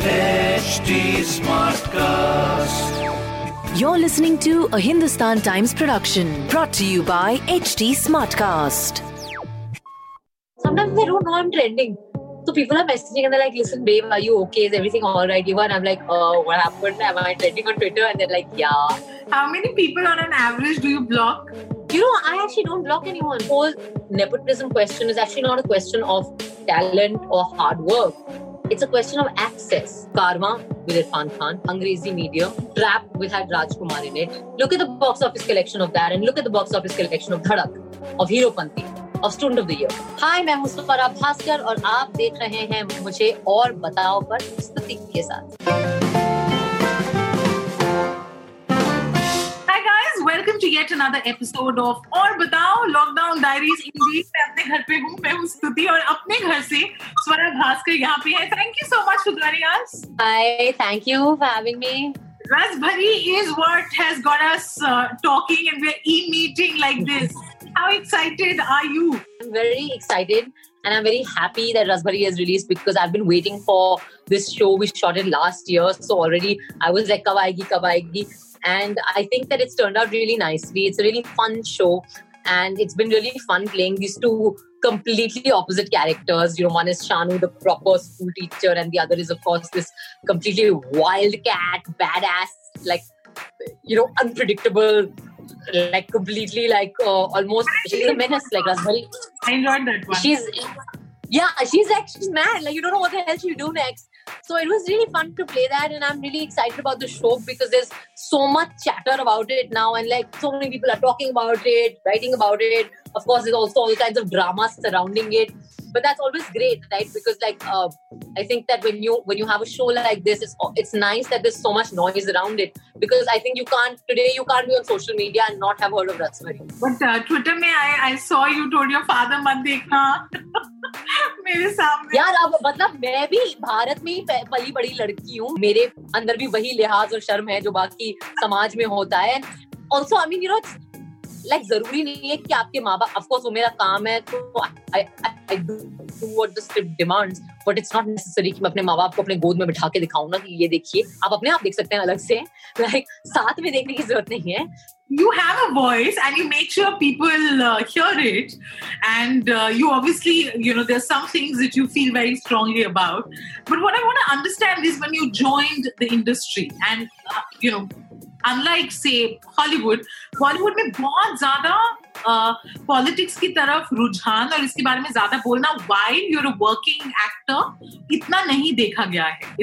HT Smartcast. You're listening to a Hindustan Times production brought to you by HT Smartcast. sometimes they don't know I'm trending. So people are messaging and they're like, listen, babe, are you okay? Is everything all right? You Even I'm like, oh, what happened? Am I trending on Twitter? And they're like, yeah. How many people on an average do you block? You know, I actually don't block anyone. The whole nepotism question is actually not a question of talent or hard work. It's a question of access. Karma with Irfan Khan, Angrezi Media, Trap with had Rajkumar in it. Look at the box office collection of that and look at the box office collection of Dhadak, of Hero Panti. of student of the year hi मैं मुस्तफ़ा भास्कर और आप देख रहे हैं मुझे और बताओ पर स्तुति के yet another episode of और बताओ लॉकडाउन डायरीज इंडीड मैं अपने घर पे हूँ मैं हूँ स्तुति और अपने घर से स्वरा भास्कर यहाँ पे है Thank you so much for joining us hi thank you for having me. Rasbhari is what has got us uh, talking and we're e-meeting like this. How excited are you? I'm very excited and I'm very happy that Rasbhari has released because I've been waiting for this show. We shot it last year, so already I was like, kab aayegi, kab aayegi. And I think that it's turned out really nicely. It's a really fun show, and it's been really fun playing these two completely opposite characters. You know, one is Shanu, the proper school teacher, and the other is, of course, this completely wildcat, badass, like, you know, unpredictable, like completely like uh, almost she's a menace, like Rasbhari. I enjoyed that one. She's yeah, she's like she's mad. Like you don't know what the hell she'll do next. So it was really fun to play that, and I'm really excited about the show because there's so much chatter about it now, and like so many people are talking about it, writing about it. Of course, there's also all kinds of drama surrounding it, but that's always great, right? Because like uh, I think that when you when you have a show like this, it's it's nice that there's so much noise around it because I think you can't today you can't be on social media and not have heard of Raspberry. But uh, Twitter में I I saw you told your father मत देखना मेरे सामने यार अब मतलब मैं भी भारत में ही प- पली बड़ी लड़की हूँ मेरे अंदर भी वही लिहाज और शर्म है जो बाकी समाज में होता है also I mean you no like ज़रूरी नहीं है कि आपके माँ बाप ऑफकोर्स वो मेरा काम है तो I do what the script demands but it's not necessary कि मैं अपने माँ बाप को अपने गोद में बिठा के दिखाऊँ ना कि ये देखिए आप अपने आप देख सकते हैं अलग से लाइक साथ में देखने की ज़रूरत नहीं है you have a voice and you make sure people uh, hear it and uh, you obviously you know there's some things that you feel very strongly about but what i want to understand is when you joined the industry and uh, you know unlike say hollywood bollywood में बहुत ज़्यादा politics की तरफ़ रुझान और इसके बारे में ज़्यादा बोलना while you're a working actor इतना नहीं देखा गया है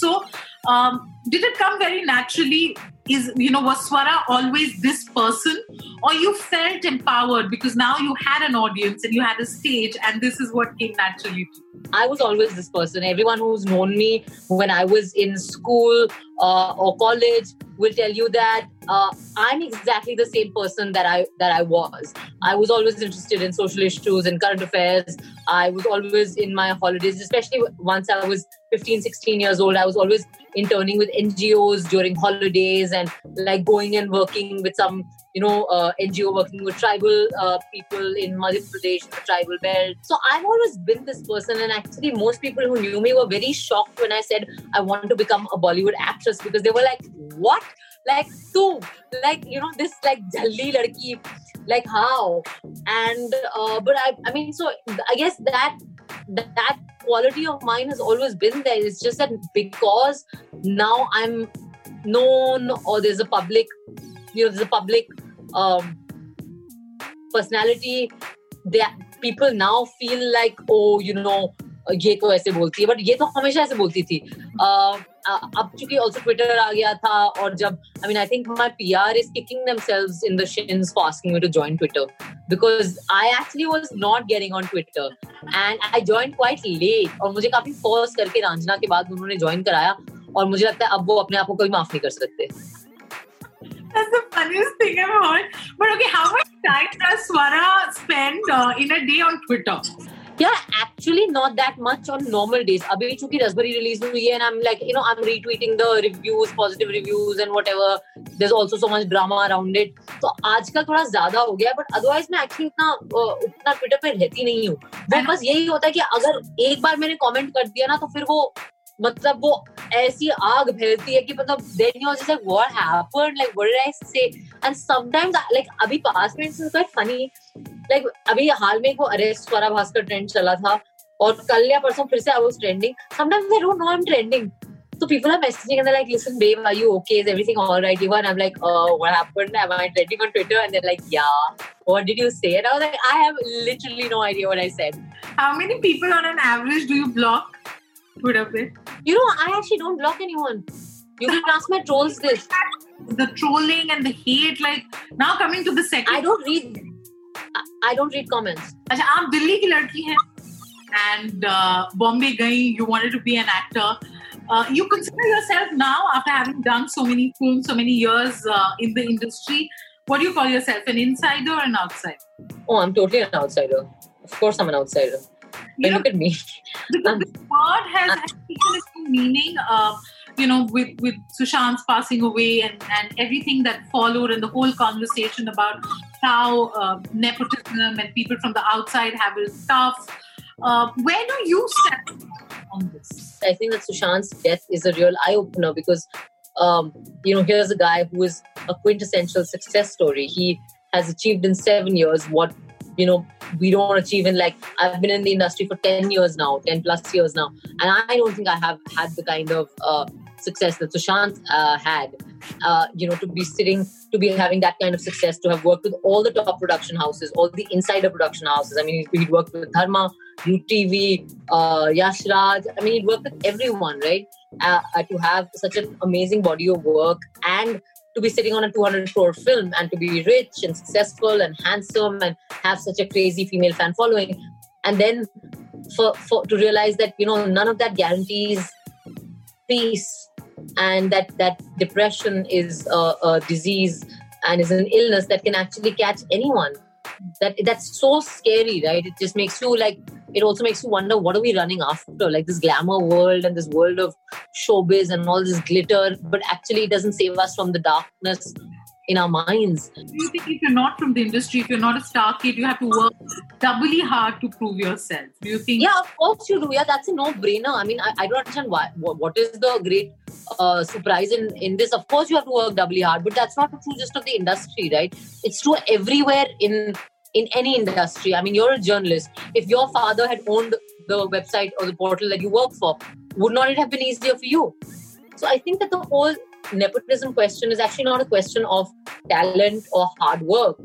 so um, did it come very naturally is you know was swara always this person or you felt empowered because now you had an audience and you had a stage and this is what came naturally to you I was always this person. Everyone who's known me when I was in school uh, or college will tell you that uh, I'm exactly the same person that I that I was. I was always interested in social issues and current affairs. I was always in my holidays, especially once I was 15, 16 years old. I was always interning with NGOs during holidays and like going and working with some you know, uh, NGO working with tribal uh, people in Madhya Pradesh, the tribal belt. So I've always been this person, and actually, most people who knew me were very shocked when I said I want to become a Bollywood actress because they were like, "What? Like, tu? Like, you know, this like jalli ladki? Like how?" And uh, but I, I mean, so I guess that that quality of mine has always been there. It's just that because now I'm known or there's a public you know there's a public um, personality that people now feel like oh you know ये तो ऐसे बोलती है but ये तो हमेशा ऐसे बोलती थी uh, अब चूँकि ऑल्सो ट्विटर आ गया था और जब I mean I think my P R is kicking in then join Twitter because I actually was not getting on Twitter and I join quite late और मुझे काफ़ी फोर्स करके रांझना के बाद उन्होंने ज्वाइन कराया और मुझे लगता है अब वो अपने आप को कभी माफ़ नहीं कर सकते That's the funniest thing ever. But okay, how much time does Swara spend uh, in a day on Twitter? Yeah, actually not that much on normal days. अभी चूँकि रसभरी release हुई है and I'm like, you know, I'm retweeting the reviews, positive reviews and whatever. There's also so much drama around it. तो आजकल थोड़ा ज़्यादा हो गया बट अदरवाइज़ मैं एक्चुअली उतना उतना ट्विटर पे रहती नहीं हूँ वो बस यही होता है कि अगर एक बार मैंने कमेंट कर दिया ना तो फिर वो मतलब वो ऐसी आग फैलती है कि मतलब then you just like what happened like what did I say and sometimes like अभी पास में इट्स क्वाइट फनी लाइक अभी हाल में वो अरेस्ट स्वरा भास्कर ट्रेंड चला था और कल या परसों फिर से I was trending sometimes I don't know I am trending So people are messaging and they're like, listen, babe, are you okay? Is everything all right? Even I'm like, oh, what happened? Am I trending on Twitter? And they're like, yeah. What did you say? And I was like, I have literally no idea what I said. How many people on an average do you block? Twitter पे? You know, I actually don't block anyone. You can ask my trolls this. The trolling and the hate, like now coming to the second. I don't read. I- I don't read comments. अच्छा आप दिल्ली की लड़की हैं and uh, Bombay गई you wanted to be an actor uh, you consider yourself now after having done so many films so many years uh, in the industry what do you call yourself an insider or an outsider Oh, I'm totally an outsider. Of course, I'm an outsider. you Hey, know, look at me. because this word has, has taken its own meaning uh, you know with with Sushant's passing away and and everything that followed and the whole conversation about how uh, nepotism and people from the outside have it tough uh, where do you stand on this I think that Sushant's death is a real eye opener because, um, you know, here's a guy who is a quintessential success story. He has achieved in seven years what, you know, we don't achieve in like, I've been in the industry for 10 years now, 10 plus years now. And I don't think I have had the kind of uh, success that Sushant uh, had. Uh, you know, to be sitting, to be having that kind of success, to have worked with all the top production houses, all the insider production houses. I mean, he'd, worked with Dharma, UTV, uh, Yash Raj. I mean, he'd worked with everyone, right? Uh, uh, to have such an amazing body of work and to be sitting on a 200 crore film and to be rich and successful and handsome and have such a crazy female fan following. And then for, for to realize that, you know, none of that guarantees peace and that that depression is a, a disease and is an illness that can actually catch anyone. That that's so scary right? It just makes you like it also makes you wonder what are we running after? Like this glamour world and this world of showbiz and all this glitter but actually it doesn't save us from the darkness in our minds Do you think if you're not from the industry, if you're not a star kid, you have to work doubly hard to prove yourself? Do you think? Yeah, of course you do. Yeah, that's a no-brainer. I mean, I, I don't understand why. What, what is the great uh, surprise in in this? Of course, you have to work doubly hard, but that's not true just of the industry, right? It's true everywhere in in any industry. I mean, you're a journalist. If your father had owned the website or the portal that you work for, would not it have been easier for you? So I think that the whole nepotism question is actually not a question of talent or hard work.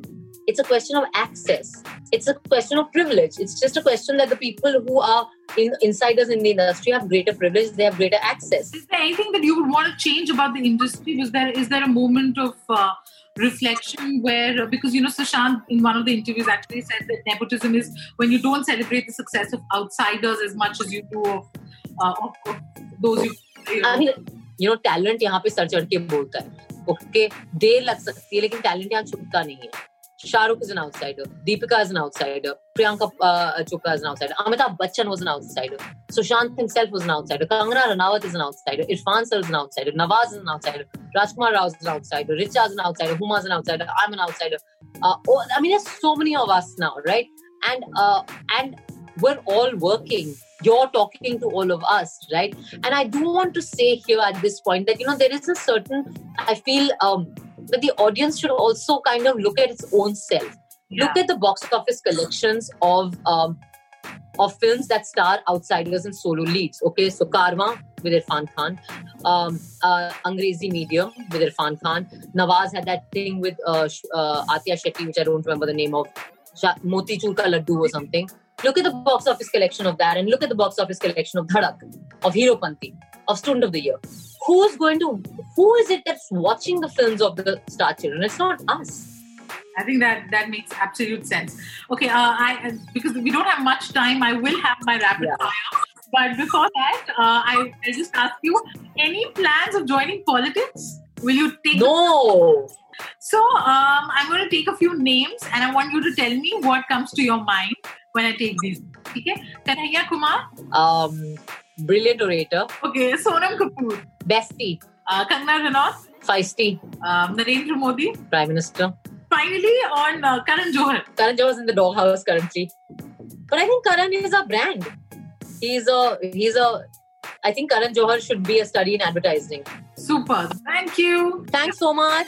It's a question of access. It's a question of privilege. It's just a question that the people who are in, insiders in the industry have greater privilege, they have greater access. Is there anything that you would want to change about the industry? Was there is there a moment of uh, reflection where because you know Sushant in one of the interviews actually said that nepotism is when you don't celebrate the success of outsiders as much as you do of, uh, of, of those you. you know. I mean, you know talent यहाँ पे sir चढ़ के बोलता है okay there लग सकती है लेकिन टैलेंट यहाँ छुपता नहीं है Shahrukh is an outsider Deepika is an outsider Priyanka Chopra is an outsider Amitabh Bachchan was an outsider Sushant self was an outsider Kangana Ranaut is an outsider Irrfan sir is an outsider Nawaz is an outsider Rajkummar Rao is an outsider Richa is an outsider Huma is an outsider I am an outsider I mean so many of us now right and and we're all working. You're talking to all of us right? And i do want to say here at this point that you know there is a certain i feel um that the audience should also kind of look at its own self. Look at the box office collections of um of films that star outsiders and solo leads okay? So karwa with irfan khan um uh, angrezi medium with irfan khan nawaz had that thing with uh, uh athiya shetty which i don't remember the name of motichur ka laddu or something look at the box office collection of that and look at the box office collection of Dhadak, of Heropanti, of Student of the Year. Who's going to, who is it that's watching the films of the star children? It's not us. I think that that makes absolute sense. Okay, uh, I uh, because we don't have much time, I will have my rapid Yeah. fire. But before that, uh, I I just ask you: any plans of joining politics? Will you take? No. So um, I'm going to take a few names, and I want you to tell me what comes to your mind when I take these. Okay? hear Kumar. Um, brilliant orator. Okay, Sonam Kapoor. Bestie. Uh, Kangna Ranaut. Feisty. Um, Narendra Modi. Prime Minister. Finally, on uh, Karan Johar. Karan Johar is in the doghouse currently, but I think Karan is a brand. He's a he's a. I think Karan Johar should be a study in advertising. Super. Thank you. Thanks so much.